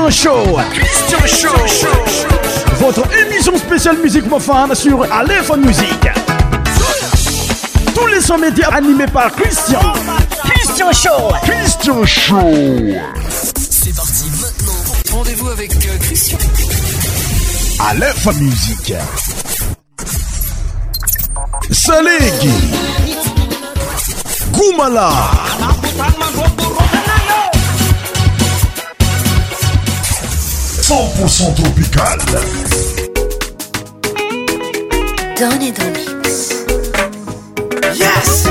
Christian Show. Christian Show. Votre émission spéciale musique mofane sur Aleph Musique. Tous les soirs, médias animés par Christian. Christian Show. Christian Show. C'est parti maintenant. Rendez-vous avec euh, Christian. Aléphone Musique. Salegi. Goumala. 100% tropical. Donnez donnez Yes!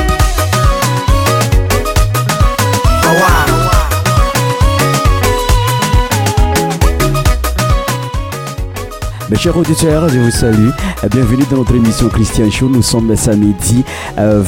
cher auditeur za vos salut bienvenu da notre émission cristian s nossomm samidi 0 euh,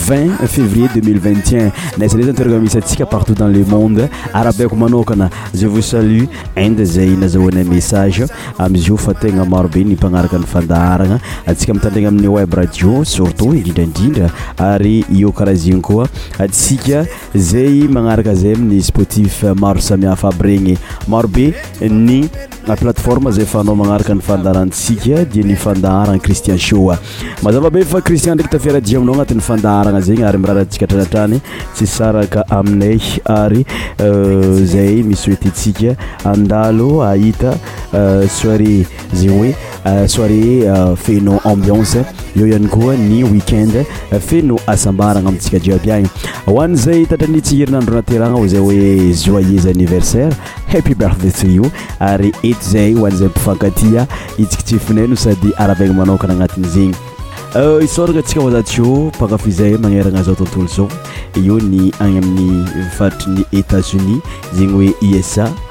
février 2021 naaisska partoutans emondeaaaazaeayazhoaesaoaaekaanramiy ebradistrhyaykazay aiy spotifaosaienyarobeylateorayana manaraka ny fandaran tsika di ni fandaharana christian shoa mazavabe fa cristian ndraiky tafiara jia aminao agnatin'ny fandaharagna zegny ary mirarantsika tranatrany tsy saraka aminay ary euh, zay misy hoetyntsika andalo ahita euh, soire zegny hoe Euh, soire euh, feno ambiance eo ihany koa ny weekend feno asambarana amitsika diby agny hoanzay tatranytsy herinandro na terana ozay hoe joyers anniversaire happy berthe to you ary eto zay oanzay mpifankatia itsikitsifinaino sady aravagna manokana agnatin'zegny euh, isorana tsika zatyo pakafozay magnerana zao tontolo sao io ny any amin'ny faritryny etatsnis zegny oe isa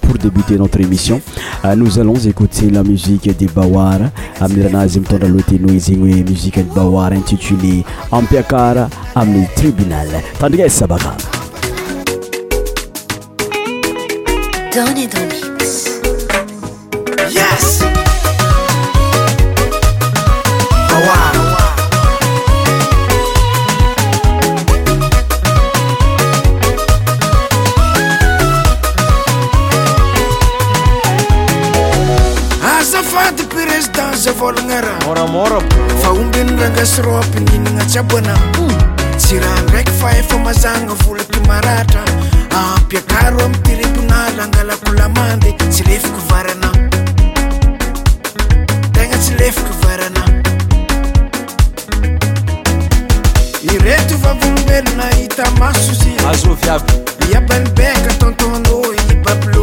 pour débuter notre émission euh, nous allons écouter la musique des Bawar amiranazim tondralote noizigny musique de Bawar intitulée Ampiakara amni tribunal tandrika sabaka Donne, donne. Yes! fahombeno ragasro abininana tsiaboanao tsy raha ndraiky fa efa mazana vola timaratra ah, mpiakaro amy pirepona langalakolamandy tsy lefiky varana tegna tsy lefiko varana iretovavombelona itamaso zyzaby iabaybeka tontona i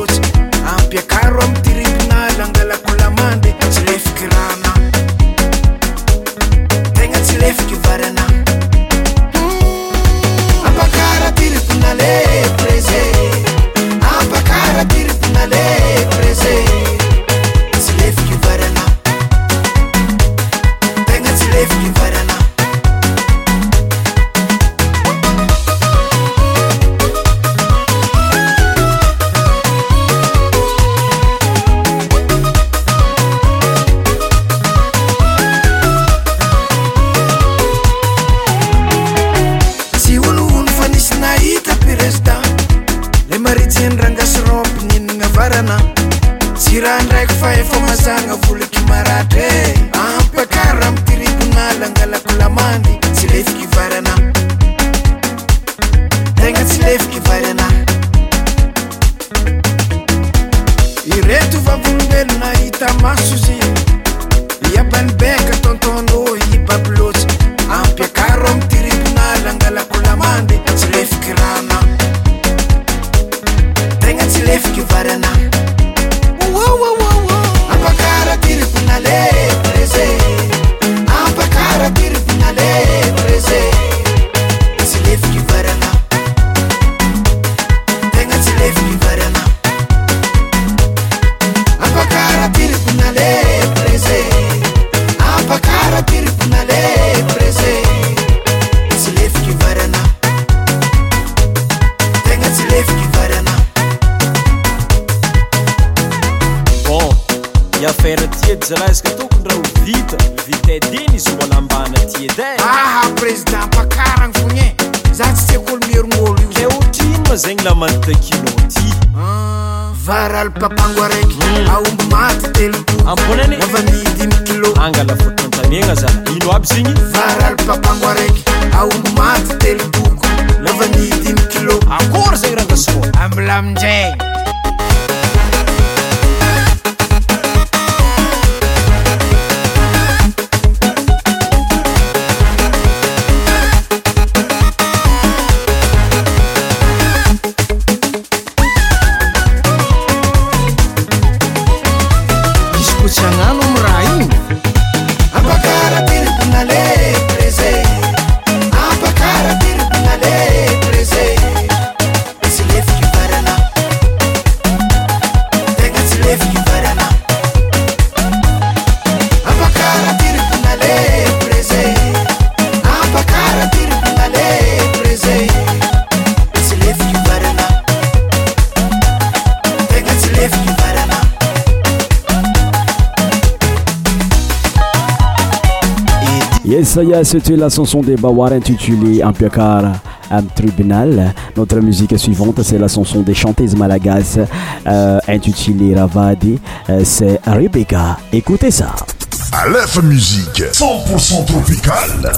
alpapangoareky aonomato dely boko lavanidiny kilô akor ze razasôry amilamindja Ça y est, c'était la chanson des Bawar intitulée Un un tribunal. Notre musique suivante, c'est la chanson des chanteuses malagas, euh, intitulée Ravadi. Euh, c'est Rebecca. Écoutez ça. Aleph Musique, 100% tropicale.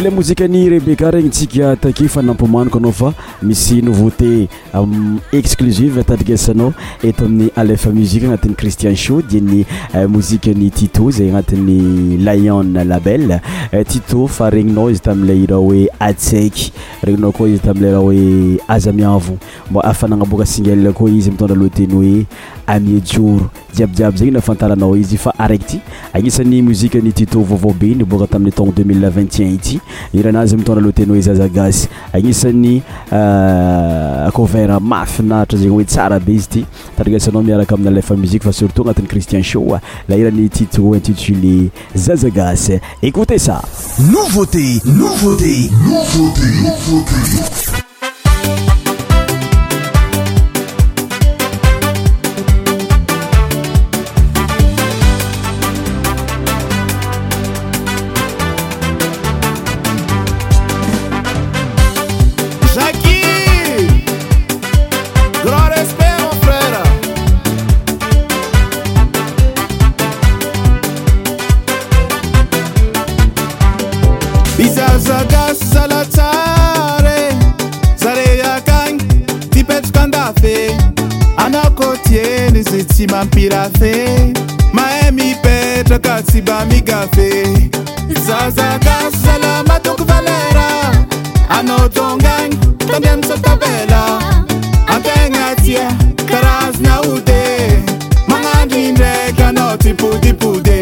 le mozike ni rebecca regny tsika take fa nampimaniko anao fa misy nouveauté exclusive atatrikasanao eto amin'ny alf muzike agnatin'ny cristian shodiany mozike ny eh, tito zay agnatin'ny lyone labellei eh, tito fa regninao izy tamiley raha hoe atsaiky regninao koa izy tamile raha hoe aza miavo mba afanagnaboaka singele koa izy mitondra loateny hoe ami jor jiabjiaby zegny nafantaranao izy fa araiky ty agnisany mozikany tita vavabeybôka tamin'ny tono 2021 ity iranazy mitona lotenoi zazagasy agnisany euh, coermafynatra zegy oe tsara be izy ty targasanao miaraka aminlefa muzi fa surtout agnatin'y cristien sho lairany tito intitulé zazagasyotsanoutnt anokotieni zitimampirafe ma emipeta katsibamiga fe zazaga zala matok valera anotongany tandiem satabela akengatia karaznaude mang'andindrekanotipudipud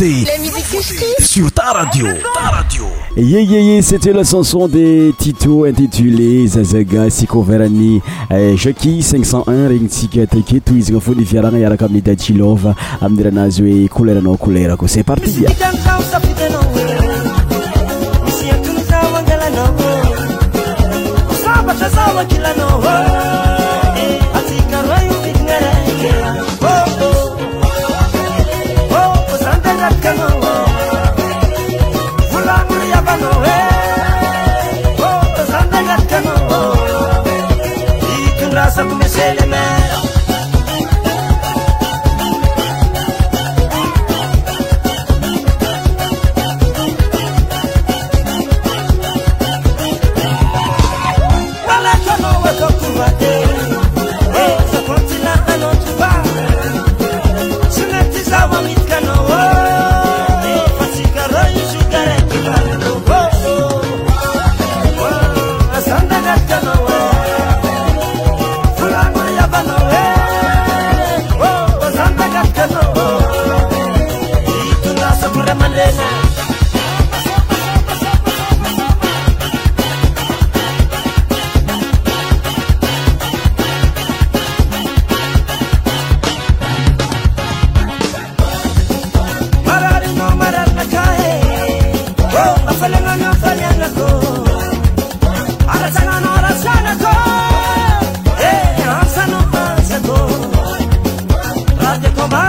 Les La musique Sur ta radio. Ah, ta radio. Yeah, yeah, yeah, c'était la chanson des Tito intitulée Zazaga Siko Verani. Jackie euh, 501 Ring Ticket qui twist nga fodi fiaranga yara kam nida chilova amdira nazwe kulera no kulera c'est parti. Tazama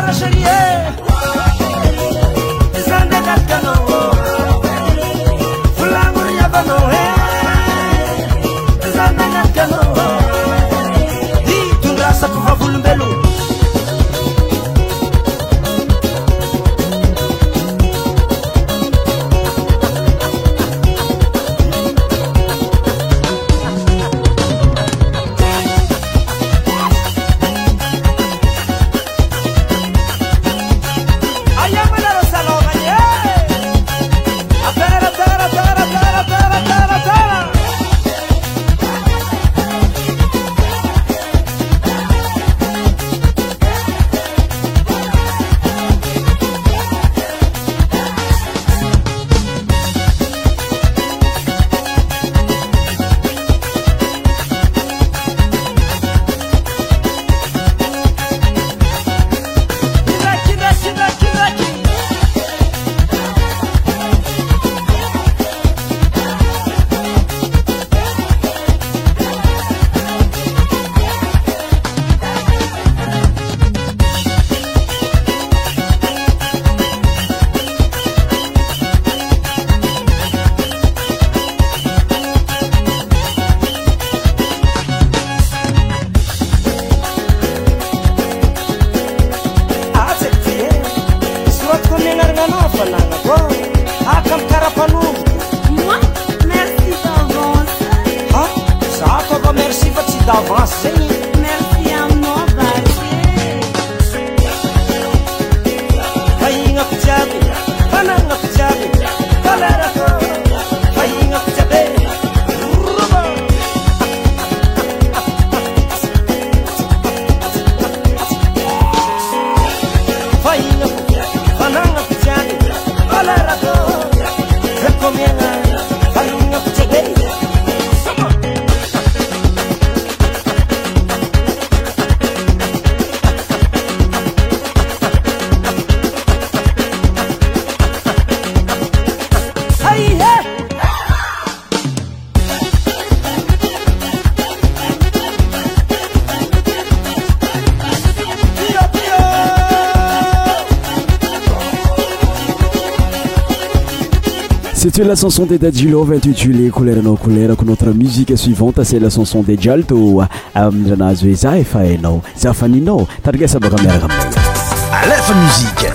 yeah. s'e tu la chanson de da jilo 2t8 jule couleranao coulera ko notre musique suivante c'e la chanson de jalto amiranazy hoe za efahainao za faninao tarigaisa baka amiaraka m lefa musiqe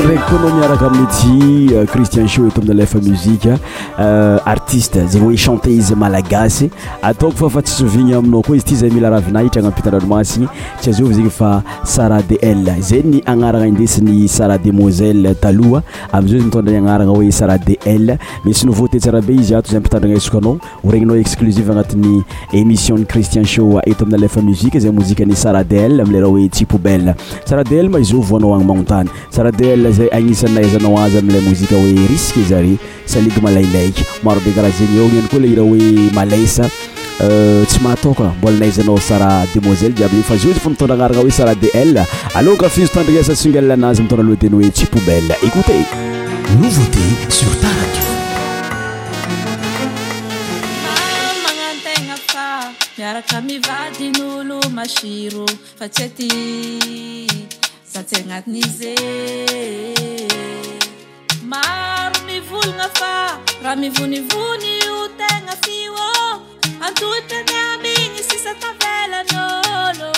raky koanamiarakaiy ty cristieno eainla mikay eantznsaasaaemiaisaesesaradl maanaana mnotany sara d l zay agnisan naaizanao azy amila mozika oe risqe zare salig malailay marobekaraha zegny o iany koa leirah oe malasa euh, tsy mahatoka mbola naaizanao sara demoiselle jiabnyfa zozfa mitondranarana oe sara de laokaftdrsang anazy mitondra loateny oe tsypoube écot not sura satsya agnatiny izy e maro mivolagna fa raha mivonivony io tegna fi ô antoityty aby igny sisatabelan'olo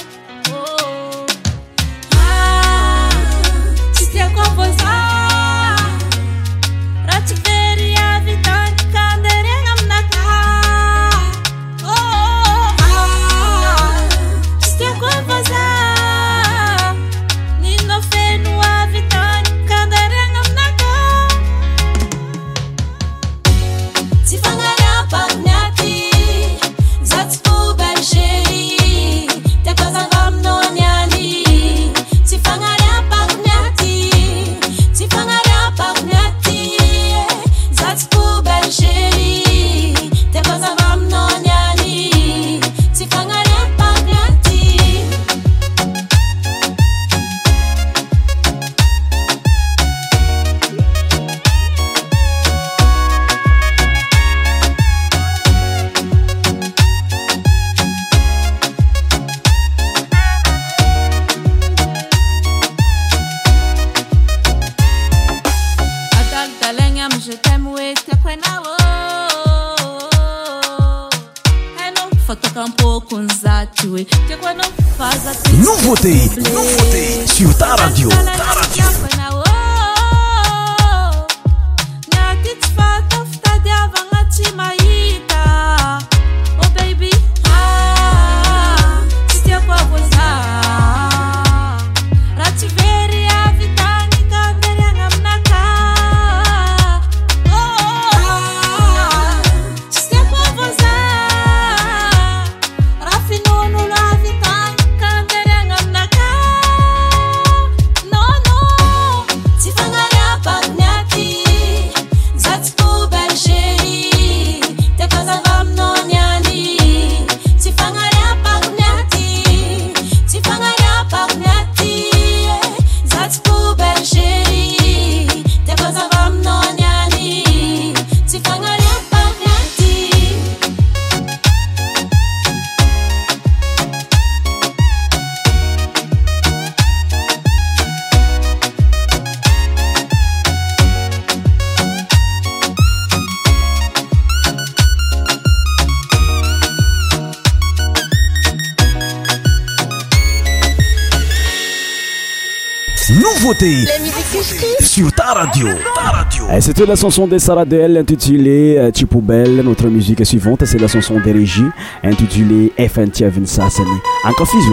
sur aet ah eh, c'était la chanson de saradel intitulé tupoubel euh, notre musique suivante c'est la chanson des régi intitulé fn tiavin sasen enco fiso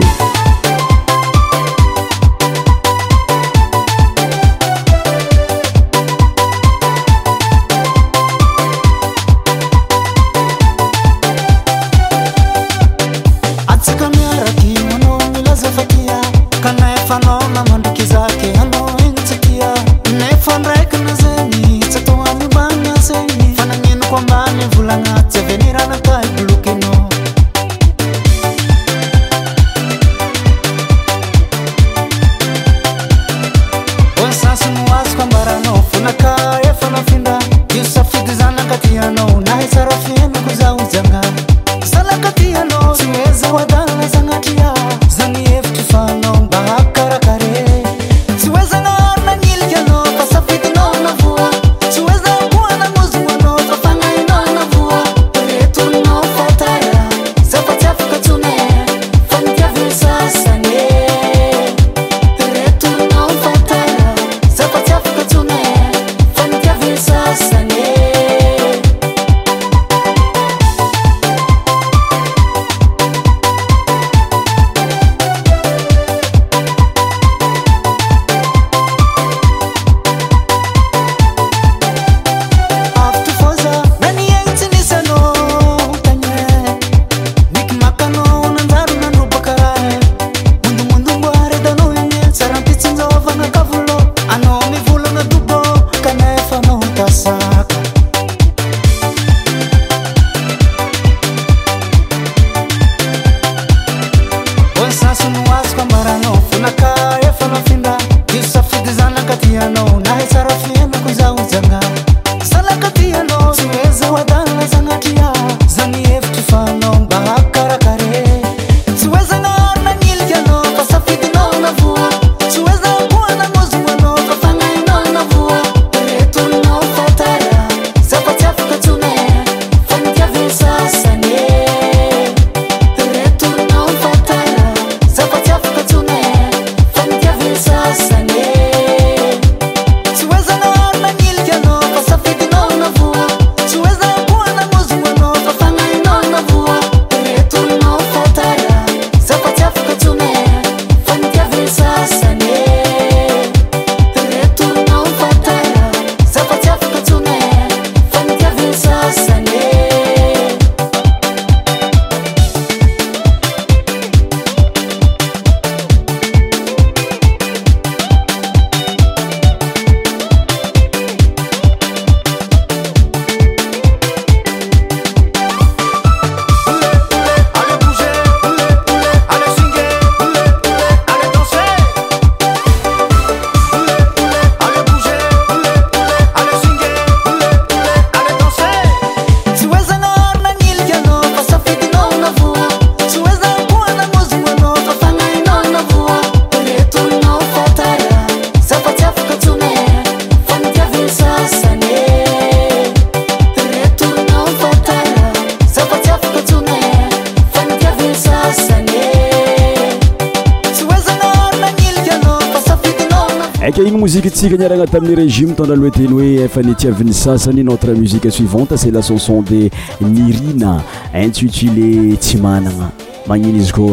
mosike tsika niarana tamin'ny régime mitondraloateny hoe efa ny tiaviny sasany notre musique suivante cet la chanson de mirina intitilé tsy manana magnino izy ko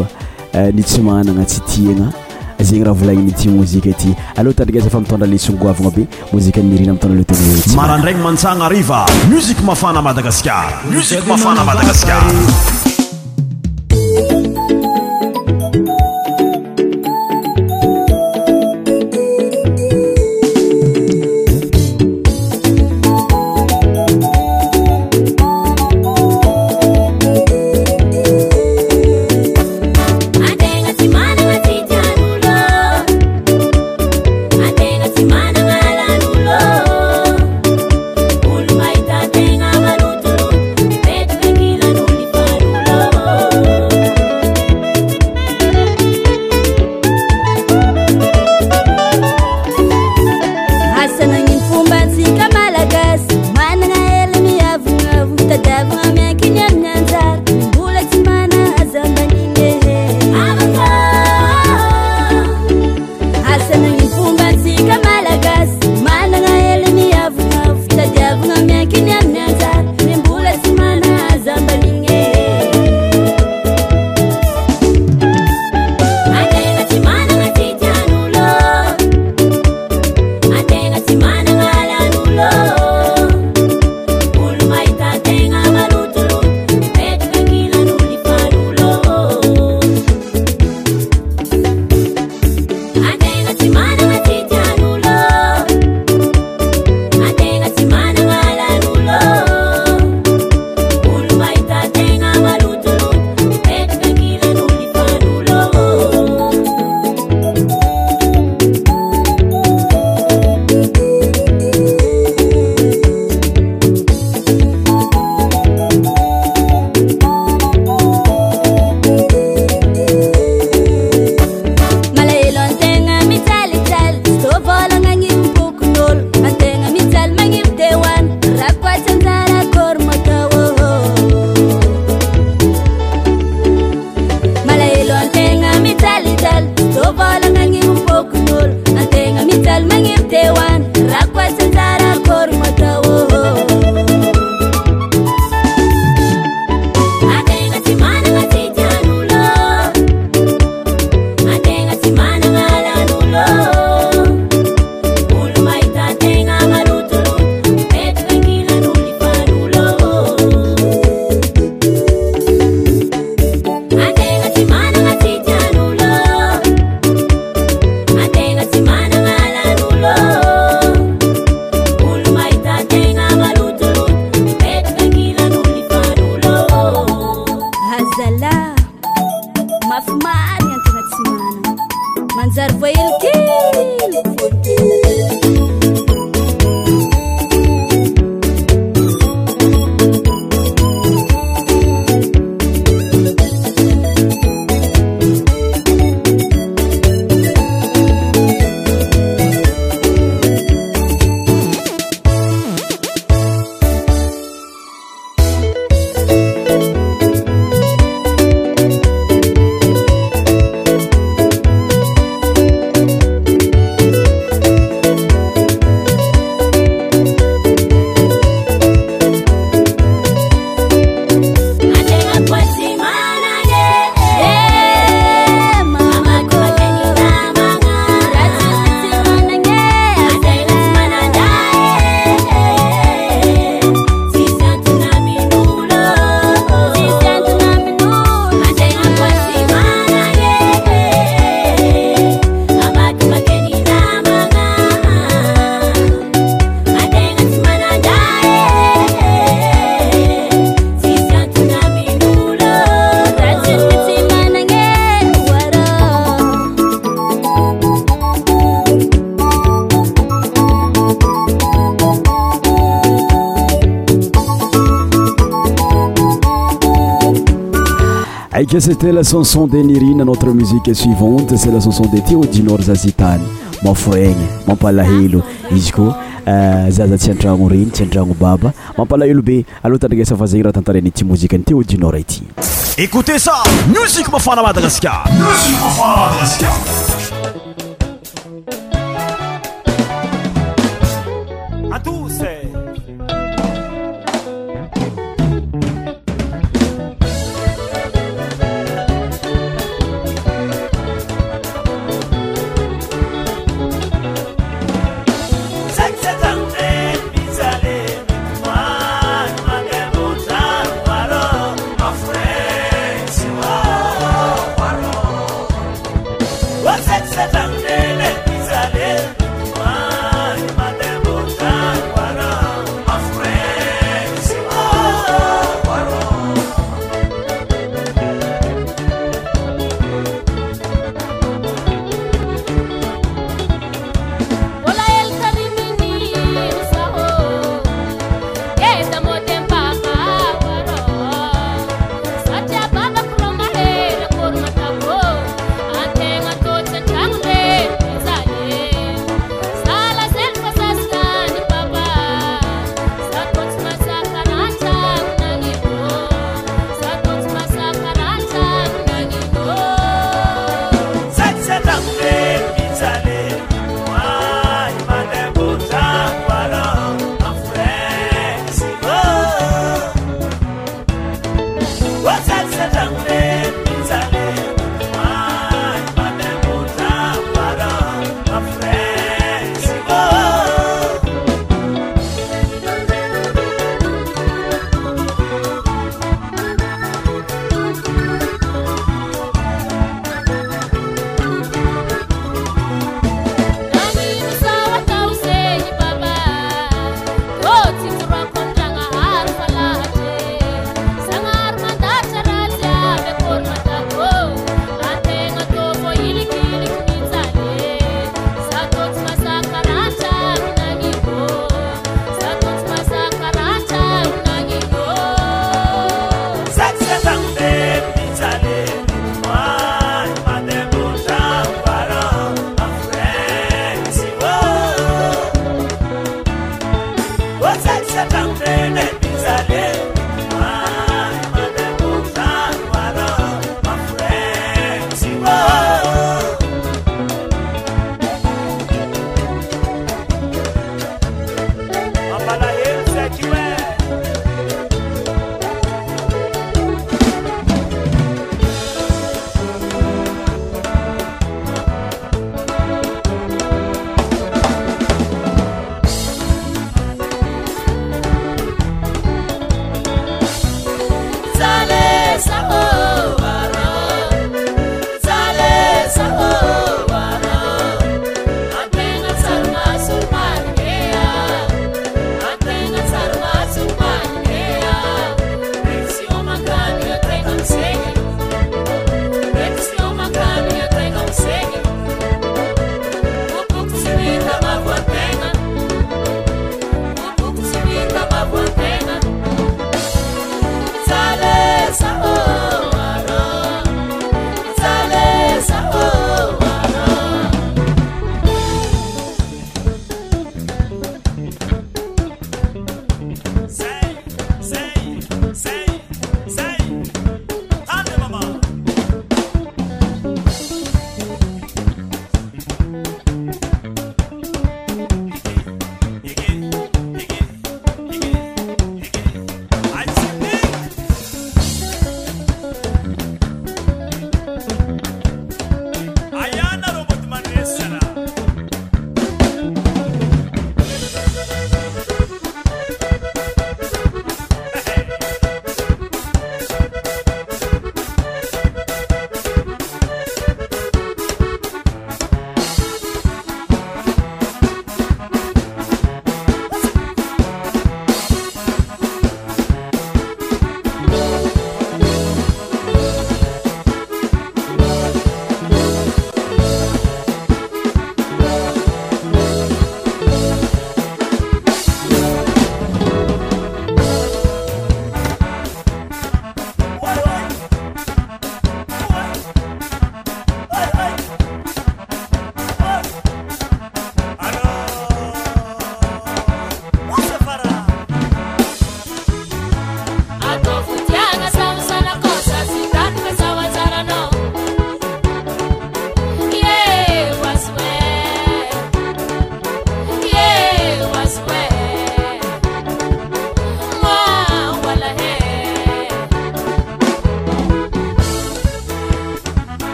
euh, ny tsy manana tsy tiagna zegny raha volaninyti mozike aty aloha tadrifa mitondra lesin gvana be mozieymirin amitndraloateny hotymarandrany mantsanaariva musi mafanamadagasarmsi mafana madagasar e la chanson de euh, nirine notre musique e suivante c'et la chanson de théodunor zase tany maforagny mampala helo izy koa zaza tsy antragno reno tsy antragno baba mampalahelo be aloha tandragnesa fa zagny raha tantarany ti mozika ny théo dunord ity écoute ça musik mafana madagaskarmsifaamadagaska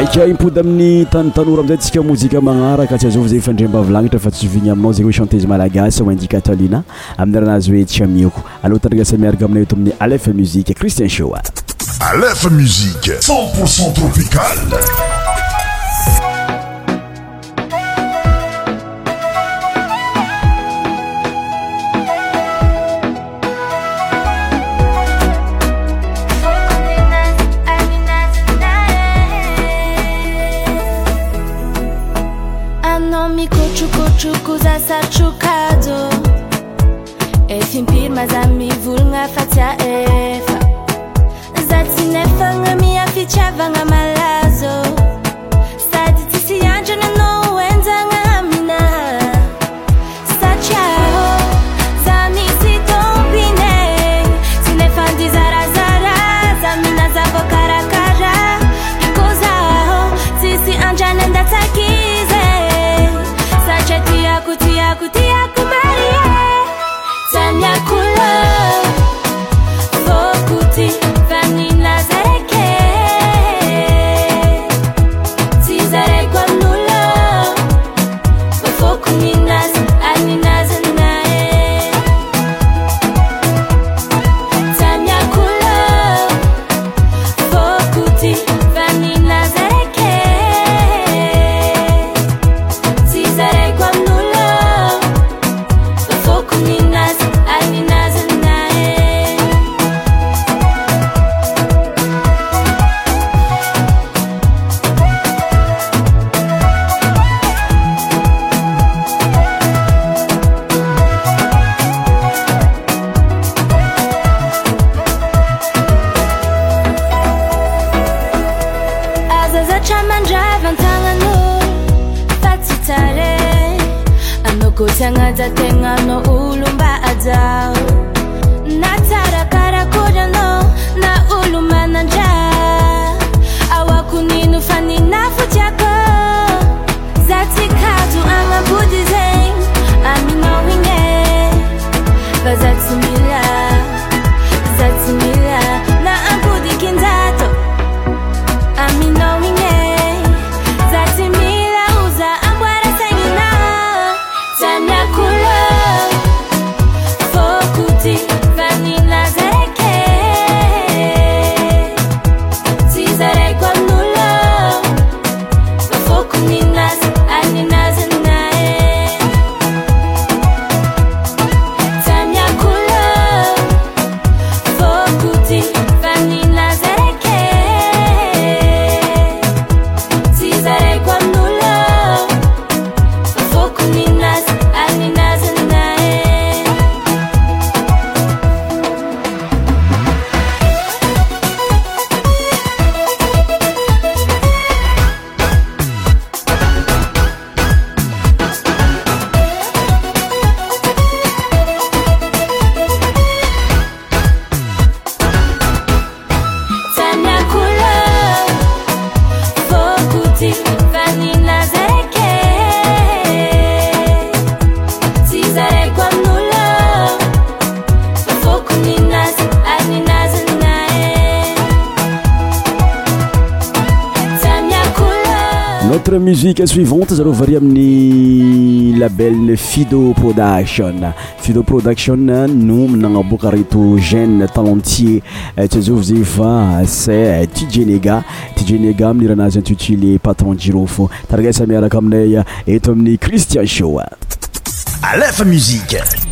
aka impody amin'ny tanytanora aminizay tsika mozika magnaraka tsyazao fa zay ifandre m-ba avilagnitra fa tsy ovigny aminao zegny oe chantese malagasy maindikatalina amin'n' rahanazy hoe tsyamiako alôha tandrana samiaraka aminay eto amin'ny alef muzike christien shoa alefa musiqe cent pourcent tropicale trokoza sary trokazo e simpiryma za mivolagna fatsia efa za tsy nefagna miafitsiavagna malazo Gracias. notre musique suivante zareo vare amin'ny labell fido production fidoproduction no mnagnaboaka areto gene talentier tsyazavazay eh, va sa tujenega eh, tujenega amin'niranazyintutile patron jiro fô taragasa miaraka aminay eto amin'ny cristian sho alefa musiqe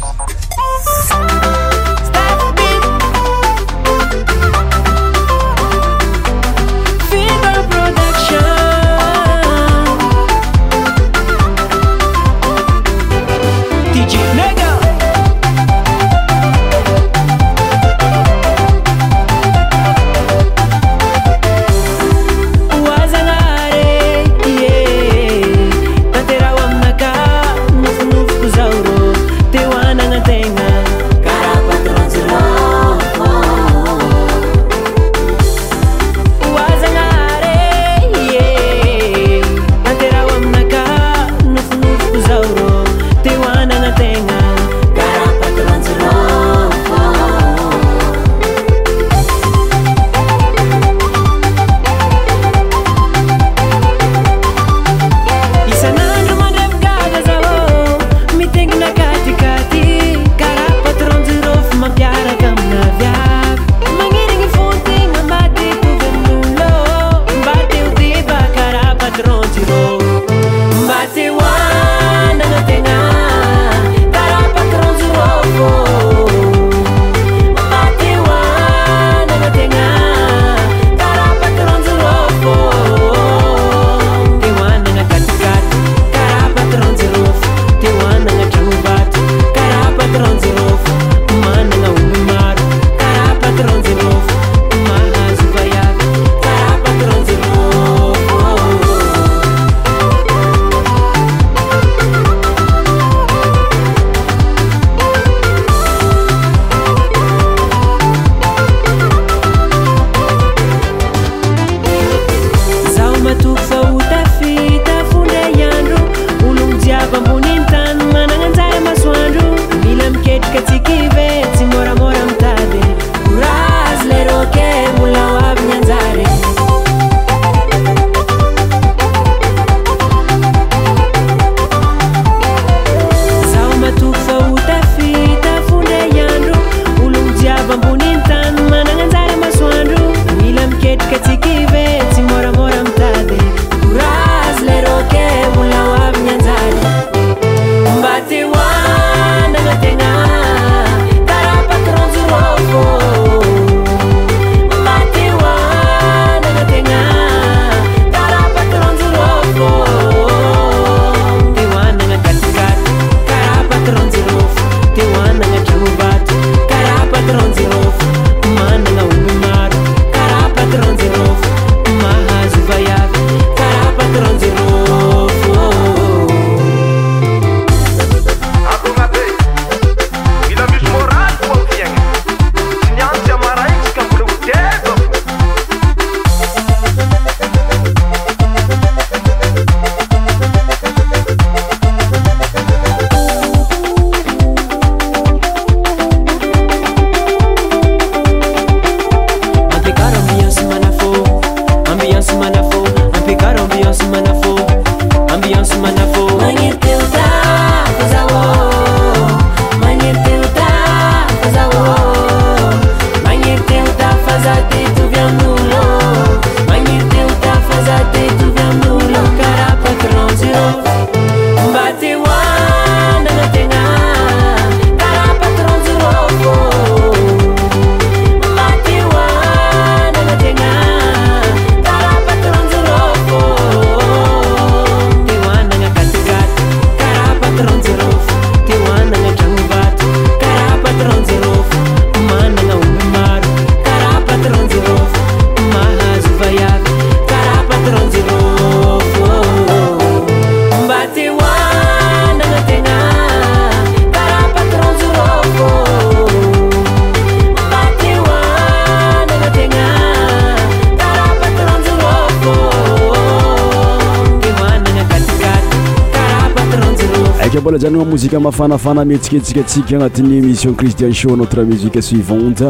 mafanafana mitsikatsikatsika agnatin'ny émission christian show notre musique suivante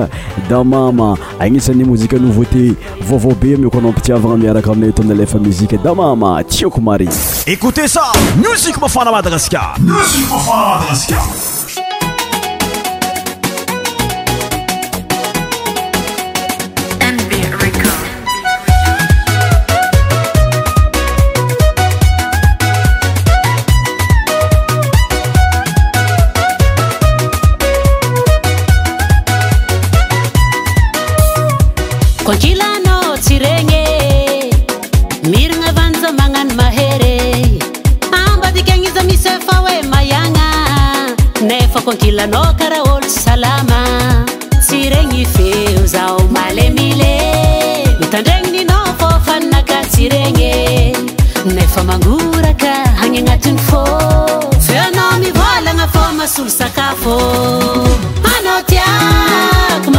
da mama agnisan'ny moziqe nouvauté vaovaobe amioko anao ampitiavagna miaraka aminay ato aminy leefa muzika da mama tiako mari écoute sa musiq mafana madagasikar musik maafanamadagaskar koankilana tsy regny miragna vanza magnano mahery ambadikagna iza misy efa hoe maiagna nefa ko nkilanao karaha ôlo salama tsy regny feo zao malemily itandregnininao fô fananaka tsy regny nefa manoraka agny agnatiny fô feo anao mivolagna fô masolo sakafo anao tiako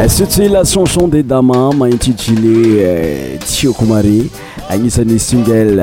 Euh, sutila soncon de dama maintijilé euh, tiokomari agnisany singl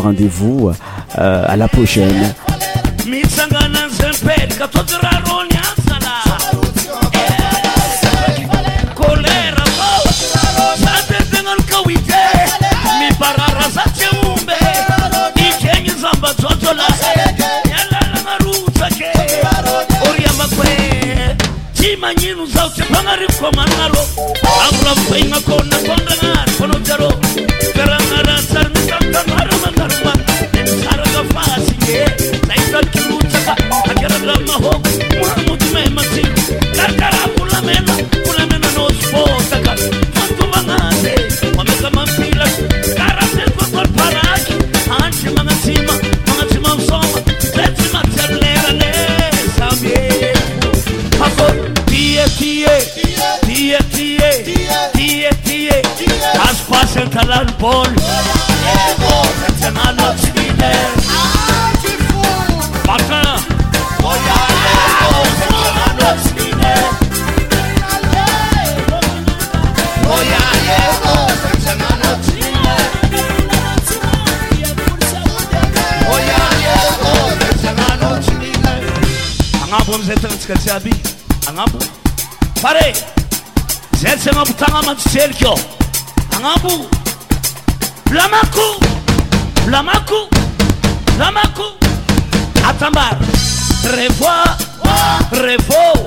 lapraimitanaazpkarôaaaôtaoka iaazab zba aaro oao tyano zaakanaô aanaryô azby anabo pare zey sanabotanamatysl kio anabo laako lamako lamako atabar revo evvov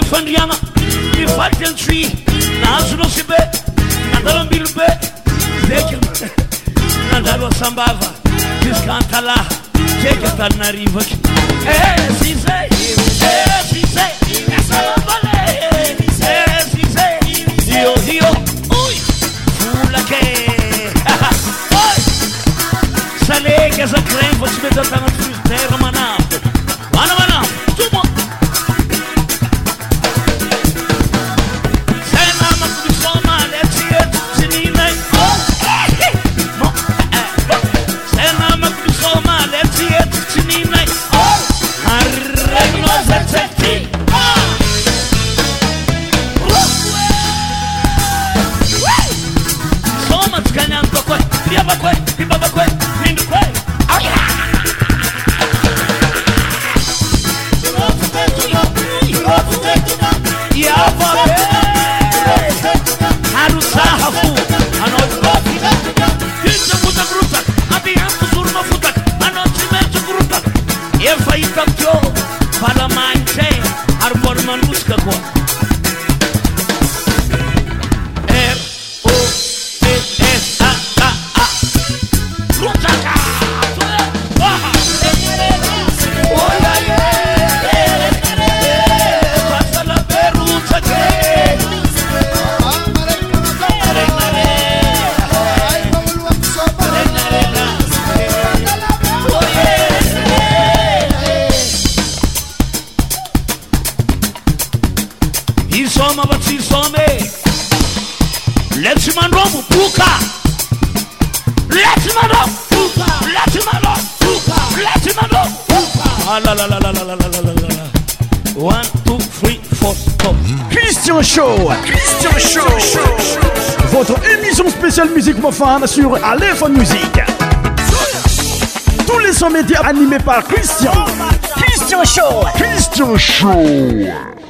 de fandriana Mi fac el tri Nasu no na be Nadalam bilu be Zekel Nadalwa sambava Diskanta laha Zekel tal narivak Eh, si se Eh, si se é la vale Eh, si se Dio, dio Ui Fula ke Oi Sale que essa creme Vou te meter tanto musique profane sur Aléphone Musique. Tous les sons médias animés par Christian. Christian Show. Christian Show.